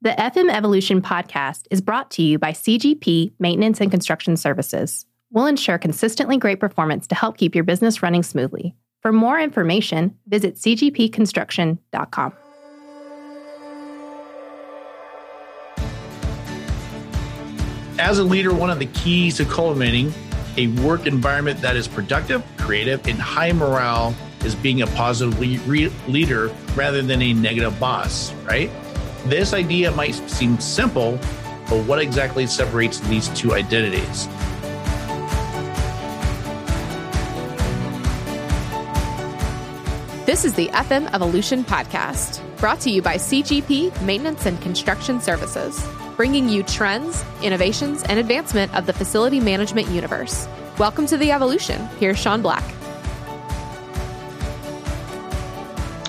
The FM Evolution podcast is brought to you by CGP Maintenance and Construction Services. We'll ensure consistently great performance to help keep your business running smoothly. For more information, visit cgpconstruction.com. As a leader, one of the keys to cultivating a work environment that is productive, creative, and high morale is being a positive le- leader rather than a negative boss, right? This idea might seem simple, but what exactly separates these two identities? This is the FM Evolution Podcast, brought to you by CGP Maintenance and Construction Services, bringing you trends, innovations, and advancement of the facility management universe. Welcome to the Evolution. Here's Sean Black.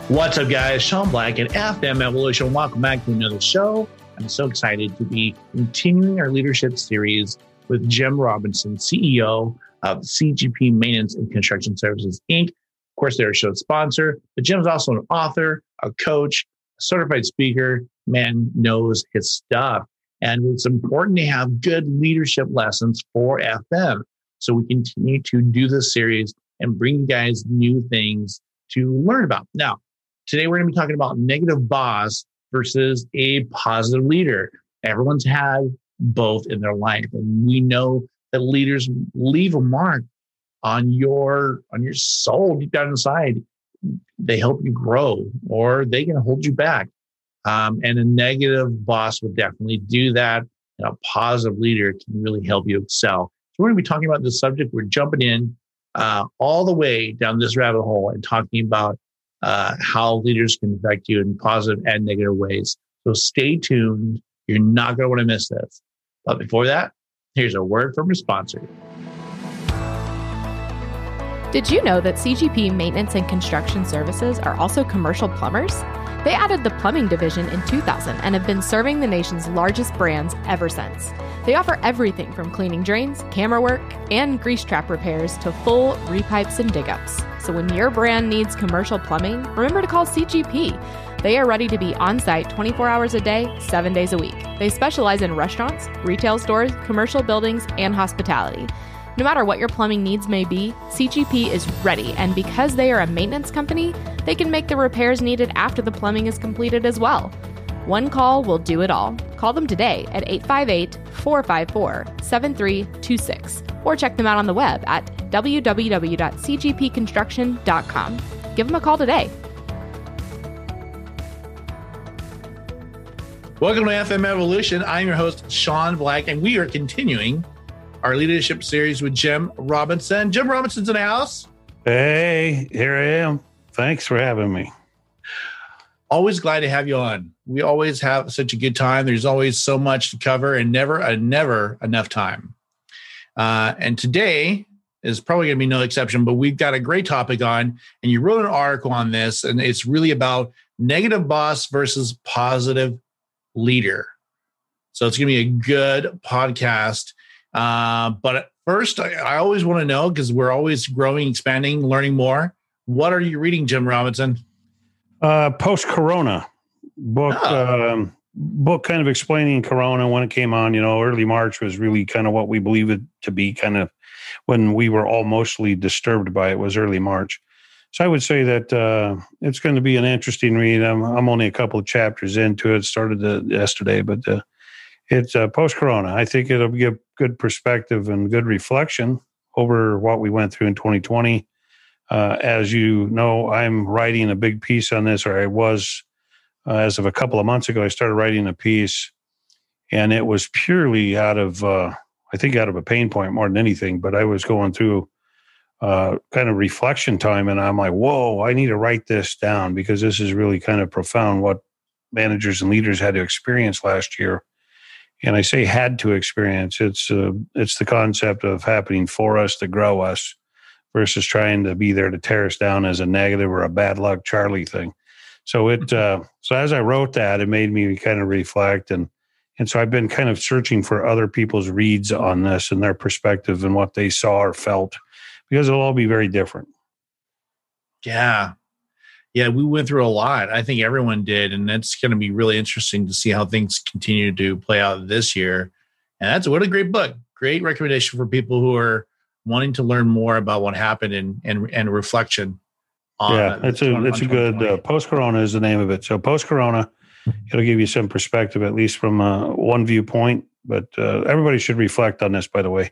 What's up, guys? Sean Black and FM Evolution. Welcome back to another show. I'm so excited to be continuing our leadership series with Jim Robinson, CEO of CGP Maintenance and Construction Services, Inc. Of course, they're a show sponsor, but Jim's also an author, a coach, a certified speaker. Man knows his stuff. And it's important to have good leadership lessons for FM. So we continue to do this series and bring you guys new things to learn about. Now, Today, we're going to be talking about negative boss versus a positive leader. Everyone's had both in their life, and we know that leaders leave a mark on your on your soul deep down inside. They help you grow, or they can hold you back. Um, and a negative boss will definitely do that. And a positive leader can really help you excel. So we're going to be talking about this subject. We're jumping in uh, all the way down this rabbit hole and talking about uh, how leaders can affect you in positive and negative ways. So stay tuned. You're not going to want to miss this. But before that, here's a word from a sponsor. Did you know that CGP Maintenance and Construction Services are also commercial plumbers? They added the plumbing division in 2000 and have been serving the nation's largest brands ever since. They offer everything from cleaning drains, camera work, and grease trap repairs to full repipes and dig ups. So when your brand needs commercial plumbing, remember to call CGP. They are ready to be on site 24 hours a day, 7 days a week. They specialize in restaurants, retail stores, commercial buildings, and hospitality. No matter what your plumbing needs may be, CGP is ready, and because they are a maintenance company, they can make the repairs needed after the plumbing is completed as well. One call will do it all. Call them today at 858 454 7326 or check them out on the web at www.cgpconstruction.com. Give them a call today. Welcome to FM Evolution. I'm your host, Sean Black, and we are continuing our leadership series with Jim Robinson. Jim Robinson's in the house. Hey, here I am. Thanks for having me. Always glad to have you on. We always have such a good time. There's always so much to cover and never, uh, never enough time. Uh, and today is probably going to be no exception, but we've got a great topic on, and you wrote an article on this, and it's really about negative boss versus positive leader. So it's going to be a good podcast. Uh, but first, I, I always want to know because we're always growing, expanding, learning more. What are you reading, Jim Robinson? Uh, Post Corona book. Oh. Um, book kind of explaining Corona when it came on. You know, early March was really kind of what we believe it to be. Kind of when we were all mostly disturbed by it was early March. So I would say that uh, it's going to be an interesting read. I'm, I'm only a couple of chapters into it. Started uh, yesterday, but uh, it's uh, post Corona. I think it'll give good perspective and good reflection over what we went through in 2020. Uh, as you know, I'm writing a big piece on this, or I was uh, as of a couple of months ago. I started writing a piece, and it was purely out of, uh, I think, out of a pain point more than anything. But I was going through uh, kind of reflection time, and I'm like, whoa, I need to write this down because this is really kind of profound what managers and leaders had to experience last year and I say had to experience. It's uh, it's the concept of happening for us to grow us, versus trying to be there to tear us down as a negative or a bad luck Charlie thing. So it mm-hmm. uh, so as I wrote that, it made me kind of reflect and and so I've been kind of searching for other people's reads on this and their perspective and what they saw or felt because it'll all be very different. Yeah. Yeah, we went through a lot. I think everyone did, and it's going to be really interesting to see how things continue to play out this year. And that's what a great book, great recommendation for people who are wanting to learn more about what happened and and, and reflection. yeah, it's a it's a good uh, post Corona is the name of it. So post Corona, it'll give you some perspective, at least from uh, one viewpoint. But uh, everybody should reflect on this. By the way,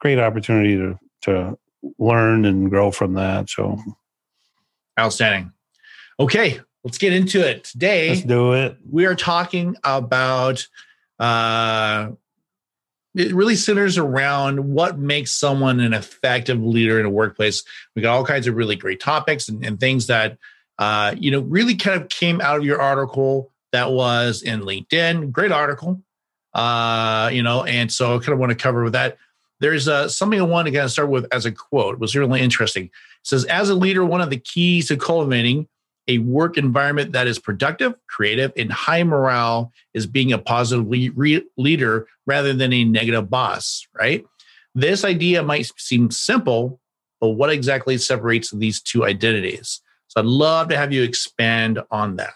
great opportunity to to learn and grow from that. So outstanding. Okay, let's get into it. Today, let's do it. We are talking about uh, it really centers around what makes someone an effective leader in a workplace. We got all kinds of really great topics and, and things that uh, you know really kind of came out of your article that was in LinkedIn. Great article, uh, you know, and so I kind of want to cover with that. There's uh, something I want to kind of start with as a quote. It was really interesting. It says, "As a leader, one of the keys to cultivating a work environment that is productive, creative, and high morale is being a positive le- leader rather than a negative boss, right? This idea might seem simple, but what exactly separates these two identities? So I'd love to have you expand on that.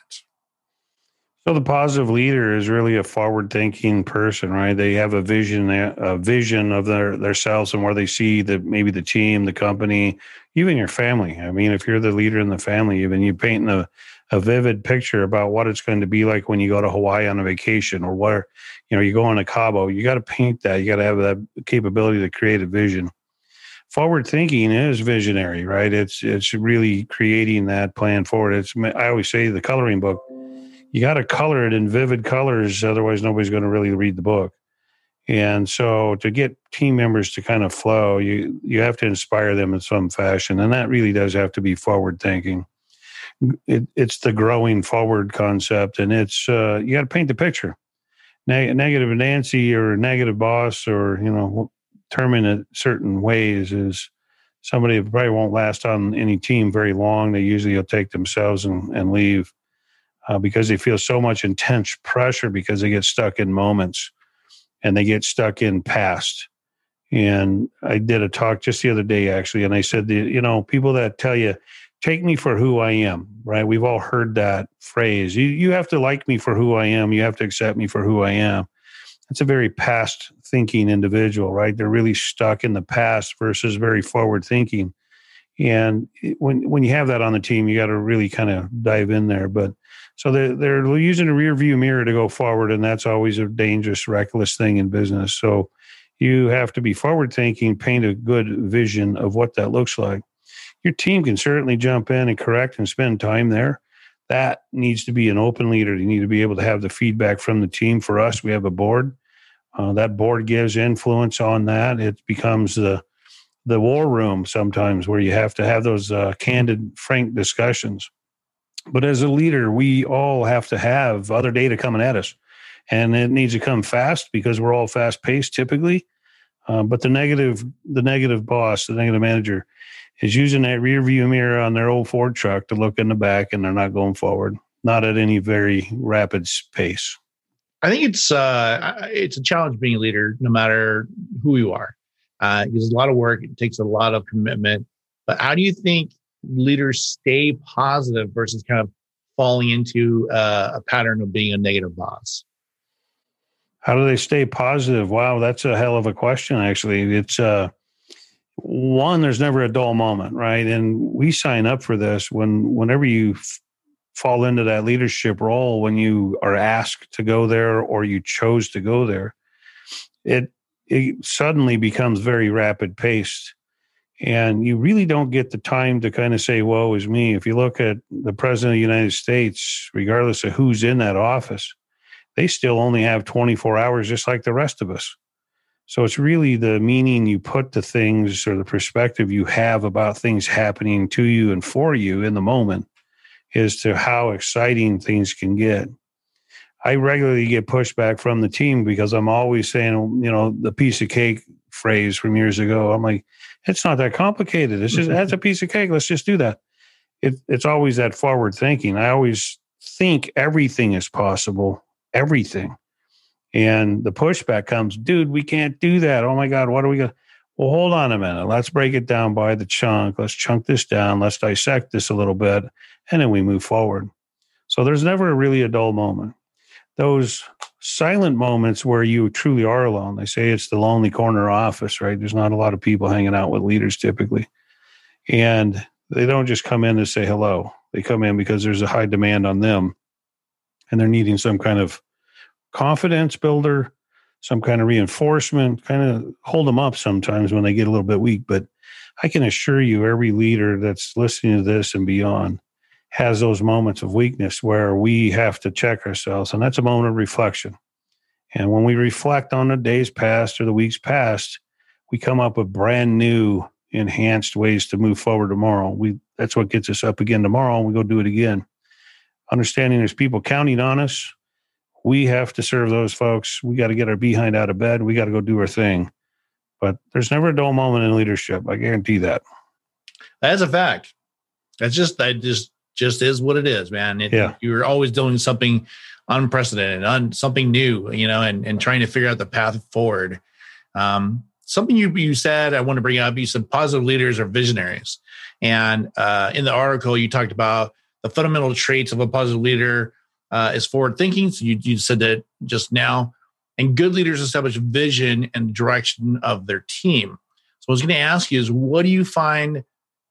So the positive leader is really a forward-thinking person, right? They have a vision, a vision of their themselves and where they see the maybe the team, the company, even your family. I mean, if you're the leader in the family, even you painting a, a vivid picture about what it's going to be like when you go to Hawaii on a vacation or where, you know, you go on a Cabo, you got to paint that. You got to have that capability to create a vision. Forward thinking is visionary, right? It's it's really creating that plan forward. It's I always say the coloring book you got to color it in vivid colors otherwise nobody's going to really read the book and so to get team members to kind of flow you you have to inspire them in some fashion and that really does have to be forward thinking. It, it's the growing forward concept and it's uh, you got to paint the picture. Neg- negative nancy or negative boss or you know terming it certain ways is somebody probably won't last on any team very long they usually will take themselves and, and leave uh, because they feel so much intense pressure because they get stuck in moments and they get stuck in past. And I did a talk just the other day, actually, and I said, you know, people that tell you, take me for who I am, right? We've all heard that phrase. You, you have to like me for who I am. You have to accept me for who I am. It's a very past thinking individual, right? They're really stuck in the past versus very forward thinking. And when when you have that on the team, you got to really kind of dive in there. But so they're, they're using a rear view mirror to go forward, and that's always a dangerous, reckless thing in business. So you have to be forward thinking, paint a good vision of what that looks like. Your team can certainly jump in and correct and spend time there. That needs to be an open leader. You need to be able to have the feedback from the team. For us, we have a board. Uh, that board gives influence on that. It becomes the the war room sometimes where you have to have those uh, candid, frank discussions. But as a leader, we all have to have other data coming at us, and it needs to come fast because we're all fast paced typically. Uh, but the negative, the negative boss, the negative manager, is using that rear view mirror on their old Ford truck to look in the back, and they're not going forward, not at any very rapid pace. I think it's uh, it's a challenge being a leader, no matter who you are. Uh, it's a lot of work. It takes a lot of commitment. But how do you think leaders stay positive versus kind of falling into uh, a pattern of being a negative boss? How do they stay positive? Wow, that's a hell of a question. Actually, it's uh, one. There's never a dull moment, right? And we sign up for this when whenever you f- fall into that leadership role, when you are asked to go there or you chose to go there, it it suddenly becomes very rapid paced and you really don't get the time to kind of say, woe is me. If you look at the president of the United States, regardless of who's in that office, they still only have 24 hours, just like the rest of us. So it's really the meaning you put to things or the perspective you have about things happening to you and for you in the moment as to how exciting things can get. I regularly get pushback from the team because I'm always saying, you know, the piece of cake phrase from years ago. I'm like, it's not that complicated. It's just that's a piece of cake. Let's just do that. It, it's always that forward thinking. I always think everything is possible, everything. And the pushback comes, dude, we can't do that. Oh my God, what are we going to? well, hold on a minute. Let's break it down by the chunk. Let's chunk this down. Let's dissect this a little bit. And then we move forward. So there's never really a dull moment. Those silent moments where you truly are alone. They say it's the lonely corner office, right? There's not a lot of people hanging out with leaders typically. And they don't just come in to say hello. They come in because there's a high demand on them and they're needing some kind of confidence builder, some kind of reinforcement, kind of hold them up sometimes when they get a little bit weak. But I can assure you, every leader that's listening to this and beyond has those moments of weakness where we have to check ourselves. And that's a moment of reflection. And when we reflect on the days past or the weeks past, we come up with brand new, enhanced ways to move forward tomorrow. We that's what gets us up again tomorrow, and we go do it again. Understanding there's people counting on us. We have to serve those folks. We got to get our behind out of bed. We got to go do our thing. But there's never a dull moment in leadership. I guarantee that. That's a fact. That's just that just just is what it is, man. It, yeah. You're always doing something unprecedented, un, something new, you know, and, and trying to figure out the path forward. Um, something you, you said, I want to bring up, you said positive leaders are visionaries. And uh, in the article, you talked about the fundamental traits of a positive leader uh, is forward thinking. So you, you said that just now. And good leaders establish vision and direction of their team. So I was going to ask you is what do you find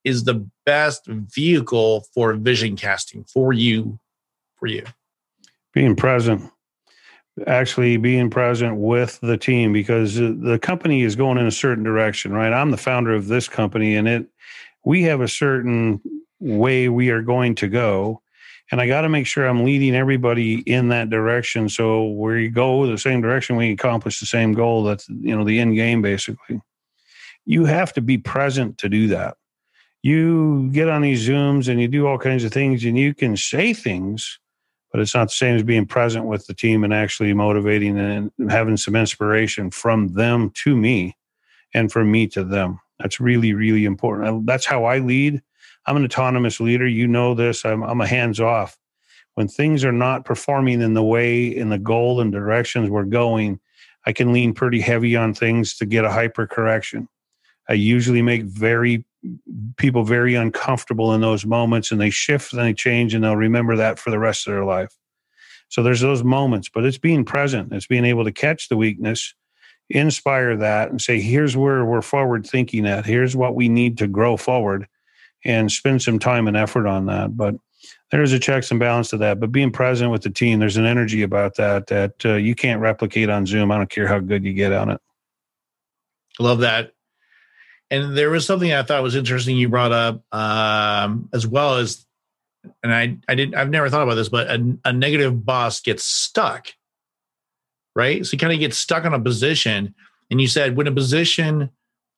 is the best vehicle for vision casting for you for you. Being present actually being present with the team because the company is going in a certain direction right? I'm the founder of this company and it we have a certain way we are going to go and i got to make sure i'm leading everybody in that direction. So we go the same direction we accomplish the same goal. That's you know the end game basically. You have to be present to do that you get on these Zooms and you do all kinds of things and you can say things, but it's not the same as being present with the team and actually motivating and having some inspiration from them to me and from me to them. That's really, really important. That's how I lead. I'm an autonomous leader. You know this. I'm, I'm a hands off. When things are not performing in the way, in the goal and directions we're going, I can lean pretty heavy on things to get a hyper correction. I usually make very people very uncomfortable in those moments and they shift and they change and they'll remember that for the rest of their life. So there's those moments, but it's being present. It's being able to catch the weakness, inspire that, and say, here's where we're forward thinking at. Here's what we need to grow forward and spend some time and effort on that. But there's a checks and balance to that. But being present with the team, there's an energy about that that uh, you can't replicate on Zoom. I don't care how good you get on it. Love that. And there was something I thought was interesting you brought up um, as well as, and I I didn't I've never thought about this, but a, a negative boss gets stuck, right? So you kind of get stuck on a position, and you said when a position,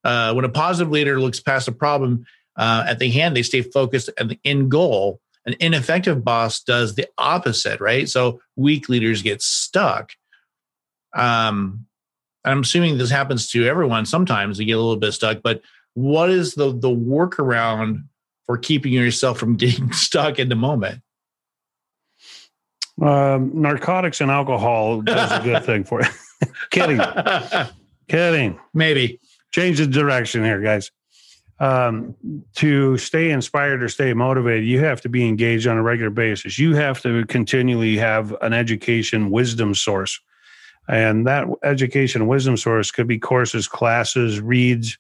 uh, when a positive leader looks past a problem uh, at the hand, they stay focused at the end goal. An ineffective boss does the opposite, right? So weak leaders get stuck. Um, I'm assuming this happens to everyone sometimes, you get a little bit stuck, but what is the the workaround for keeping yourself from getting stuck in the moment? Um, narcotics and alcohol does a good thing for you. Kidding. Kidding. Maybe. Change the direction here, guys. Um, to stay inspired or stay motivated, you have to be engaged on a regular basis. You have to continually have an education wisdom source and that education wisdom source could be courses, classes, reads.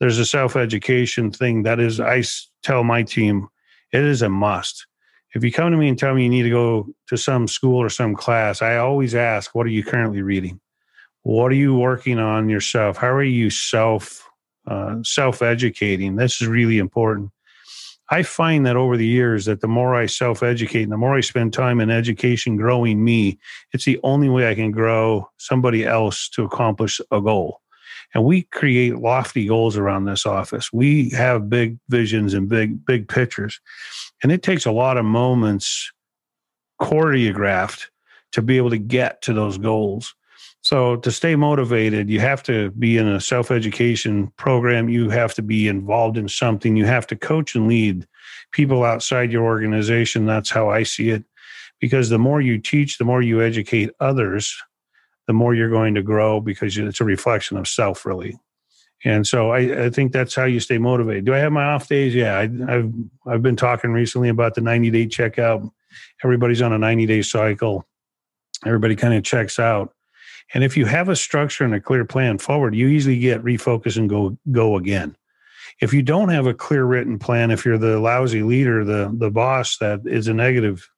There's a self education thing that is, I tell my team, it is a must. If you come to me and tell me you need to go to some school or some class, I always ask, what are you currently reading? What are you working on yourself? How are you self uh, self educating? This is really important. I find that over the years that the more I self educate and the more I spend time in education growing me, it's the only way I can grow somebody else to accomplish a goal. And we create lofty goals around this office. We have big visions and big, big pictures. And it takes a lot of moments choreographed to be able to get to those goals. So to stay motivated, you have to be in a self-education program. You have to be involved in something. You have to coach and lead people outside your organization. That's how I see it. Because the more you teach, the more you educate others, the more you're going to grow because it's a reflection of self, really. And so I, I think that's how you stay motivated. Do I have my off days? Yeah, I, I've I've been talking recently about the 90 day checkout. Everybody's on a 90 day cycle. Everybody kind of checks out. And if you have a structure and a clear plan forward, you easily get refocus and go go again. If you don't have a clear written plan, if you're the lousy leader, the the boss that is a negative,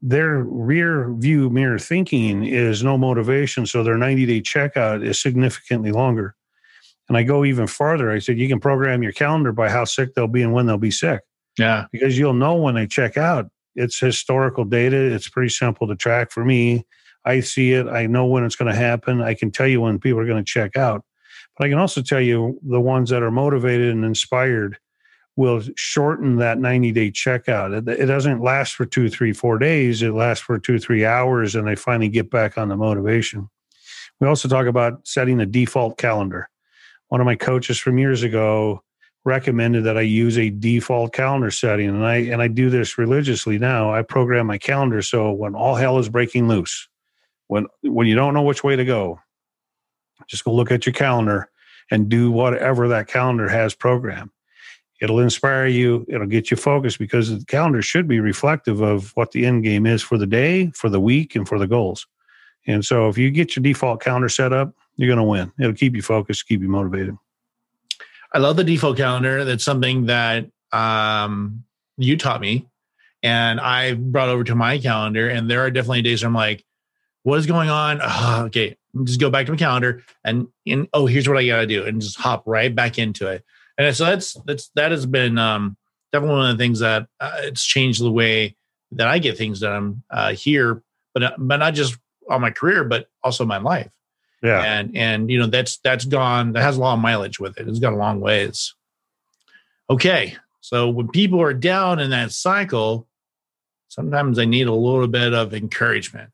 their rear view mirror thinking is no motivation. So their 90 day checkout is significantly longer. And I go even farther. I said, you can program your calendar by how sick they'll be and when they'll be sick. Yeah. Because you'll know when they check out. It's historical data. It's pretty simple to track for me. I see it. I know when it's going to happen. I can tell you when people are going to check out. But I can also tell you the ones that are motivated and inspired will shorten that 90 day checkout. It, it doesn't last for two, three, four days. It lasts for two, three hours, and they finally get back on the motivation. We also talk about setting a default calendar one of my coaches from years ago recommended that I use a default calendar setting and I and I do this religiously now. I program my calendar so when all hell is breaking loose, when when you don't know which way to go, just go look at your calendar and do whatever that calendar has programmed. It'll inspire you, it'll get you focused because the calendar should be reflective of what the end game is for the day, for the week, and for the goals. And so if you get your default calendar set up, you're going to win. It'll keep you focused, keep you motivated. I love the default calendar. That's something that um, you taught me, and I brought over to my calendar. And there are definitely days I'm like, "What is going on?" Oh, okay, just go back to my calendar and, and oh, here's what I got to do, and just hop right back into it. And so that's that's that has been um, definitely one of the things that uh, it's changed the way that I get things done uh, here, but uh, but not just on my career, but also my life. Yeah. And and you know that's that's gone that has a lot of mileage with it. It's got a long ways. Okay. So when people are down in that cycle, sometimes they need a little bit of encouragement.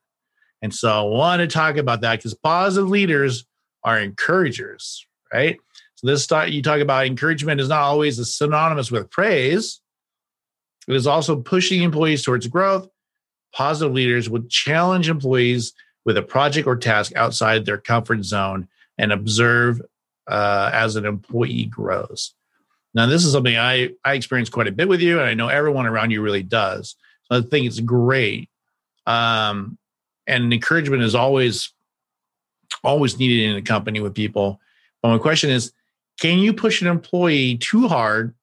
And so I want to talk about that because positive leaders are encouragers, right? So this you talk about encouragement is not always synonymous with praise. It is also pushing employees towards growth. Positive leaders would challenge employees with a project or task outside their comfort zone and observe uh, as an employee grows. Now, this is something I, I experience quite a bit with you, and I know everyone around you really does. So I think it's great. Um, and encouragement is always always needed in a company with people. But my question is, can you push an employee too hard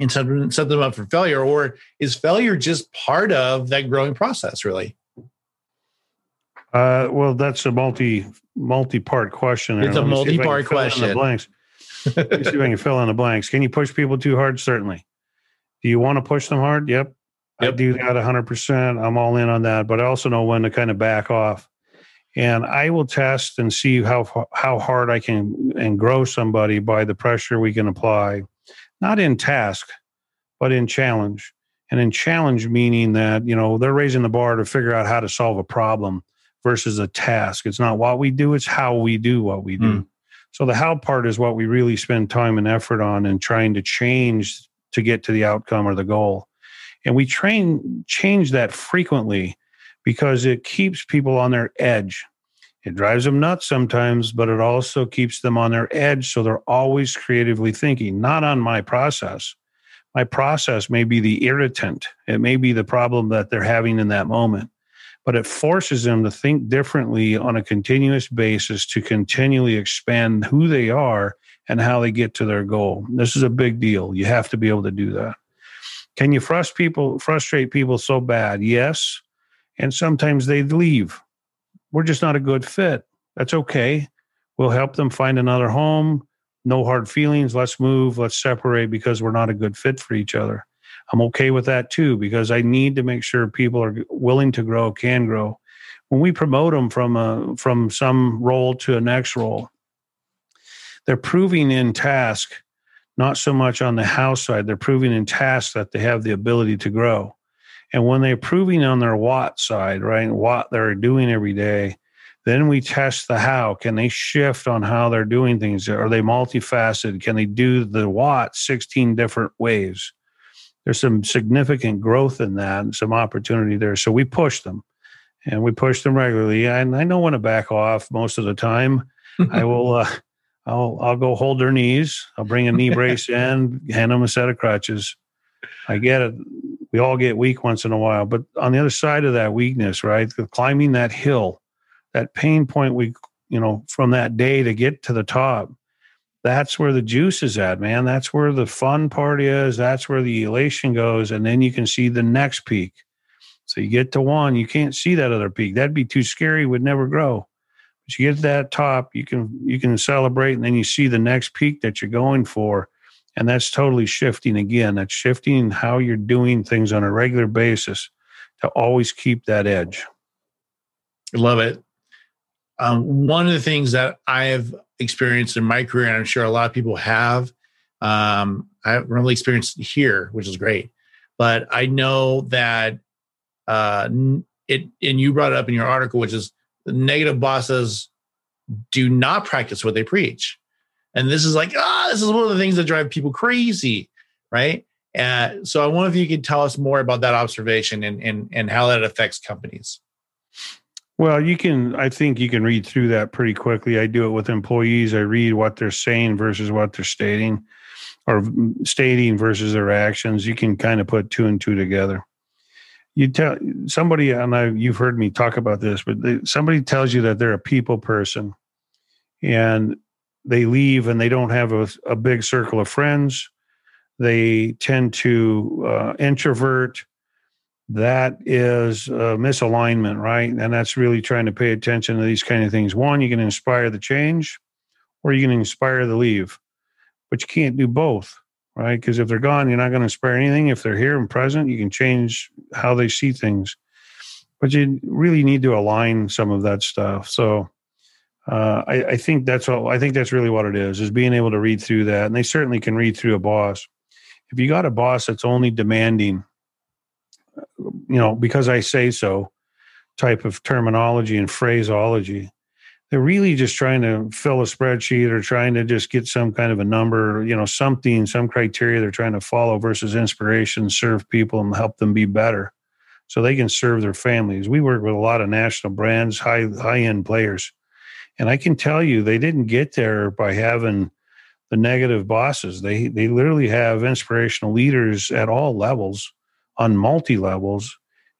and set, set them up for failure, or is failure just part of that growing process? Really? Uh, well, that's a multi multi part question. It's a multi part question. The blanks. Let me see if I can fill in the blanks. Can you push people too hard? Certainly. Do you want to push them hard? Yep. Yep. I do that 100%. I'm all in on that, but I also know when to kind of back off. And I will test and see how how hard I can and grow somebody by the pressure we can apply, not in task, but in challenge. And in challenge meaning that, you know, they're raising the bar to figure out how to solve a problem versus a task. It's not what we do, it's how we do what we do. Mm. So the how part is what we really spend time and effort on and trying to change to get to the outcome or the goal. And we train change that frequently because it keeps people on their edge. It drives them nuts sometimes, but it also keeps them on their edge. So they're always creatively thinking, not on my process. My process may be the irritant, it may be the problem that they're having in that moment but it forces them to think differently on a continuous basis to continually expand who they are and how they get to their goal. This is a big deal. You have to be able to do that. Can you frustrate people frustrate people so bad? Yes. And sometimes they leave. We're just not a good fit. That's okay. We'll help them find another home. No hard feelings. Let's move. Let's separate because we're not a good fit for each other. I'm okay with that too because I need to make sure people are willing to grow, can grow. When we promote them from a from some role to a next role, they're proving in task, not so much on the house side. They're proving in task that they have the ability to grow. And when they're proving on their what side, right, what they're doing every day, then we test the how. Can they shift on how they're doing things? Are they multifaceted? Can they do the what 16 different ways? there's some significant growth in that and some opportunity there. So we push them and we push them regularly. And I know when to back off most of the time. I will, uh, I'll I'll go hold their knees. I'll bring a knee brace in, hand them a set of crutches. I get it. We all get weak once in a while, but on the other side of that weakness, right, climbing that hill, that pain point we, you know, from that day to get to the top, that's where the juice is at, man. That's where the fun part is. That's where the elation goes, and then you can see the next peak. So you get to one, you can't see that other peak. That'd be too scary. Would never grow. You get to that top, you can you can celebrate, and then you see the next peak that you're going for, and that's totally shifting again. That's shifting how you're doing things on a regular basis to always keep that edge. I love it. Um, one of the things that I have experienced in my career, and I'm sure a lot of people have, um, I haven't really experienced here, which is great. But I know that uh, it, and you brought it up in your article, which is negative bosses do not practice what they preach. And this is like, ah, this is one of the things that drive people crazy, right? Uh, so I wonder if you could tell us more about that observation and, and, and how that affects companies. Well, you can, I think you can read through that pretty quickly. I do it with employees. I read what they're saying versus what they're stating or stating versus their actions. You can kind of put two and two together you tell somebody, and I, you've heard me talk about this, but they, somebody tells you that they're a people person and they leave and they don't have a, a big circle of friends. They tend to uh, introvert. That is misalignment, right? And that's really trying to pay attention to these kind of things. One, you can inspire the change or you can inspire the leave, but you can't do both right? Because if they're gone, you're not going to inspire anything. If they're here and present, you can change how they see things. But you really need to align some of that stuff. So uh, I, I, think that's all. I think that's really what it is: is being able to read through that, and they certainly can read through a boss. If you got a boss that's only demanding, you know, because I say so, type of terminology and phraseology, they're really just trying to fill a spreadsheet or trying to just get some kind of a number, you know, something, some criteria they're trying to follow versus inspiration, serve people and help them be better so they can serve their families. We work with a lot of national brands, high high end players. And I can tell you they didn't get there by having the negative bosses. They they literally have inspirational leaders at all levels on multi levels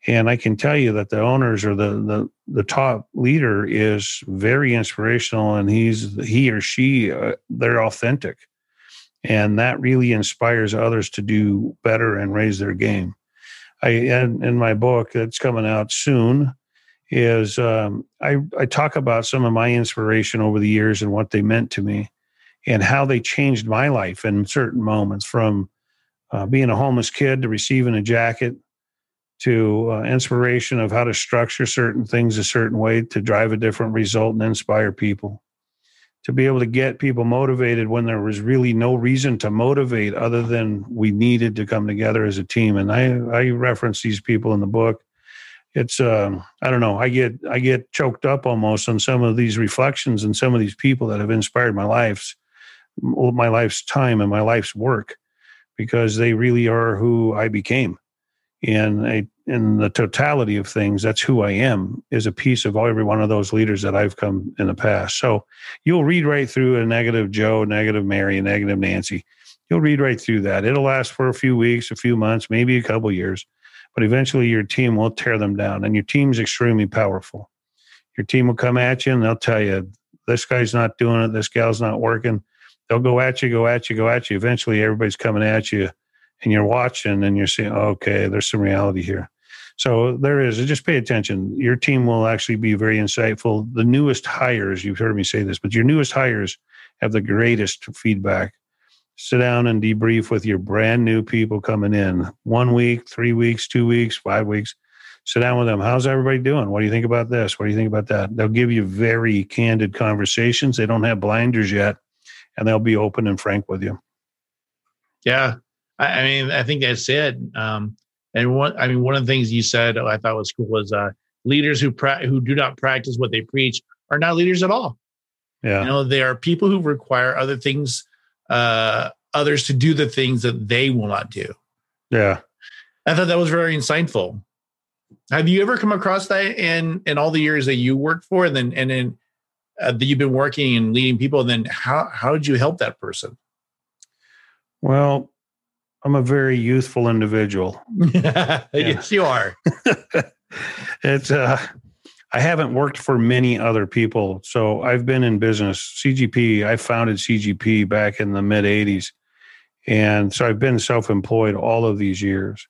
and I can tell you that the owners or the, the, the top leader is very inspirational and he's, he or she, uh, they're authentic. And that really inspires others to do better and raise their game. I, in, in my book that's coming out soon, is um, I, I talk about some of my inspiration over the years and what they meant to me and how they changed my life in certain moments from uh, being a homeless kid to receiving a jacket to uh, inspiration of how to structure certain things a certain way to drive a different result and inspire people. To be able to get people motivated when there was really no reason to motivate other than we needed to come together as a team. And i i reference these people in the book. It's um i don't know i get i get choked up almost on some of these reflections and some of these people that have inspired my life's my life's time and my life's work because they really are who i became and a in the totality of things, that's who I am is a piece of every one of those leaders that I've come in the past. So you'll read right through a negative Joe, negative Mary, a negative Nancy. You'll read right through that. It'll last for a few weeks, a few months, maybe a couple years, but eventually your team will tear them down. And your team's extremely powerful. Your team will come at you and they'll tell you, this guy's not doing it, this gal's not working. They'll go at you, go at you, go at you. Eventually everybody's coming at you and you're watching and you're saying, okay, there's some reality here. So there is. Just pay attention. Your team will actually be very insightful. The newest hires, you've heard me say this, but your newest hires have the greatest feedback. Sit down and debrief with your brand new people coming in. One week, three weeks, two weeks, five weeks. Sit down with them. How's everybody doing? What do you think about this? What do you think about that? They'll give you very candid conversations. They don't have blinders yet, and they'll be open and frank with you. Yeah, I, I mean, I think that's it. Um, and one, I mean, one of the things you said I thought was cool was uh, leaders who pra- who do not practice what they preach are not leaders at all. Yeah, you know, they are people who require other things, uh, others to do the things that they will not do. Yeah, I thought that was very insightful. Have you ever come across that in in all the years that you worked for, and then and then uh, that you've been working and leading people. And then how how did you help that person? Well, I'm a very youthful individual. yes, you are. it's uh I haven't worked for many other people. So I've been in business. CGP, I founded CGP back in the mid 80s. And so I've been self employed all of these years.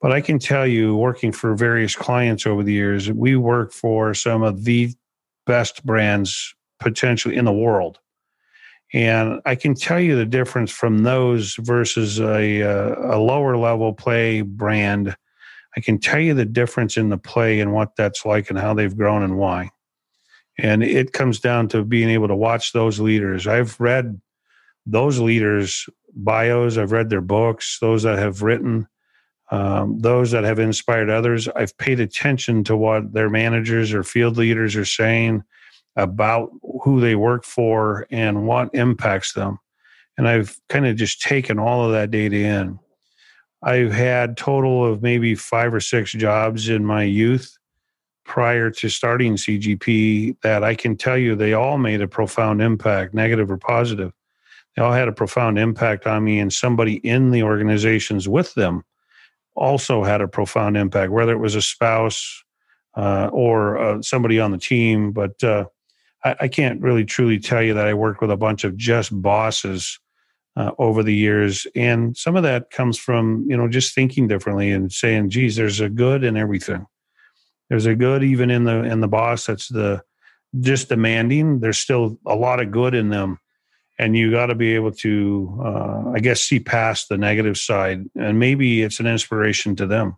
But I can tell you, working for various clients over the years, we work for some of the best brands potentially in the world. And I can tell you the difference from those versus a, a, lower level play brand. I can tell you the difference in the play and what that's like and how they've grown and why. And it comes down to being able to watch those leaders. I've read those leaders' bios, I've read their books, those that have written, um, those that have inspired others. I've paid attention to what their managers or field leaders are saying about who they work for and what impacts them. And I've kind of just taken all of that data in. I've had total of maybe five or six jobs in my youth prior to starting CGP that I can tell you they all made a profound impact, negative or positive. They all had a profound impact on me, and somebody in the organizations with them also had a profound impact, whether it was a spouse uh, or uh, somebody on the team. But uh, I, I, can't really truly tell you that I worked with a bunch of just bosses uh, over the years, and some of that comes from you know just thinking differently and saying, "Geez, there's a good in everything. There's a good even in the in the boss that's the just demanding. There's still a lot of good in them." And you got to be able to, uh, I guess, see past the negative side, and maybe it's an inspiration to them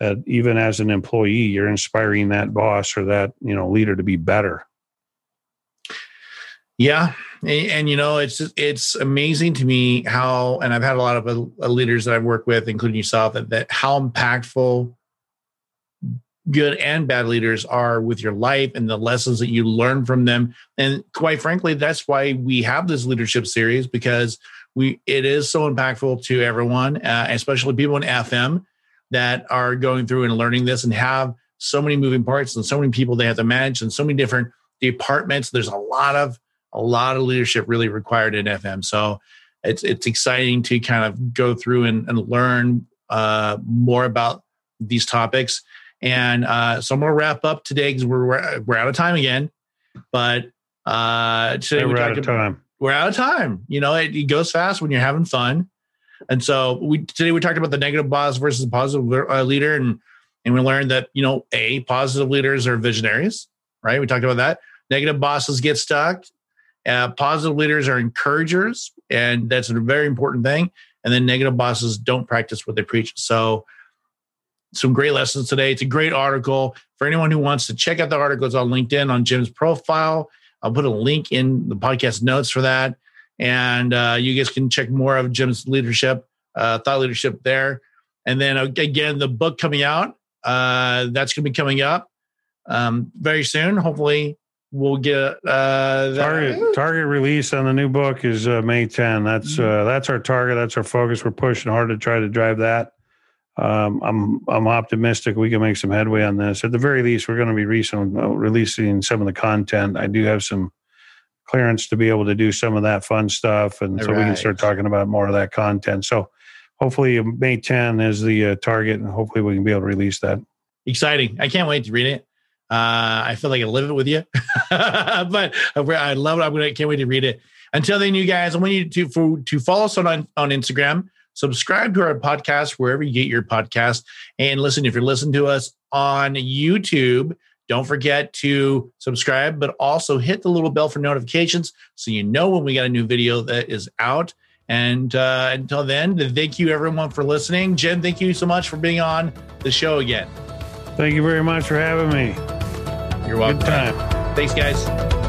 that even as an employee, you're inspiring that boss or that you know leader to be better yeah, and, and, you know it's it's amazing to me how, and I've had a lot of uh, leaders that I've worked with, including yourself, that, that how impactful good and bad leaders are with your life and the lessons that you learn from them. And quite frankly, that's why we have this leadership series because we it is so impactful to everyone, uh, especially people in FM that are going through and learning this and have so many moving parts and so many people they have to manage and so many different departments. There's a lot of a lot of leadership really required in FM. So it's it's exciting to kind of go through and, and learn uh, more about these topics. And uh, so I'm going to wrap up today because we're we're out of time again. But uh, today we're out of time. We're out of time. You know, it, it, goes fast when you're having fun. And so we today we talked about the negative boss versus the positive uh, leader, and and we learned that you know a positive leaders are visionaries, right? We talked about that. Negative bosses get stuck. Uh, positive leaders are encouragers, and that's a very important thing. And then negative bosses don't practice what they preach. So, some great lessons today. It's a great article for anyone who wants to check out the article. On LinkedIn on Jim's profile. I'll put a link in the podcast notes for that, and uh, you guys can check more of Jim's leadership, uh, thought leadership there. And then again, the book coming out. Uh, that's going to be coming up um, very soon. Hopefully, we'll get uh, target target release on the new book is uh, May 10. That's mm-hmm. uh, that's our target. That's our focus. We're pushing hard to try to drive that. Um, I'm I'm optimistic we can make some headway on this. At the very least, we're going to be recent, uh, releasing some of the content. I do have some clearance to be able to do some of that fun stuff, and All so right. we can start talking about more of that content. So hopefully, May 10 is the uh, target, and hopefully, we can be able to release that. Exciting! I can't wait to read it. Uh, I feel like I live it with you, but I love it. I'm gonna can't wait to read it. Until then, you guys, I want you to for, to follow us on on Instagram, subscribe to our podcast wherever you get your podcast, and listen. If you're listening to us on YouTube, don't forget to subscribe, but also hit the little bell for notifications so you know when we got a new video that is out. And uh, until then, thank you everyone for listening. Jim, thank you so much for being on the show again. Thank you very much for having me. You're welcome. Good time. Thanks, guys.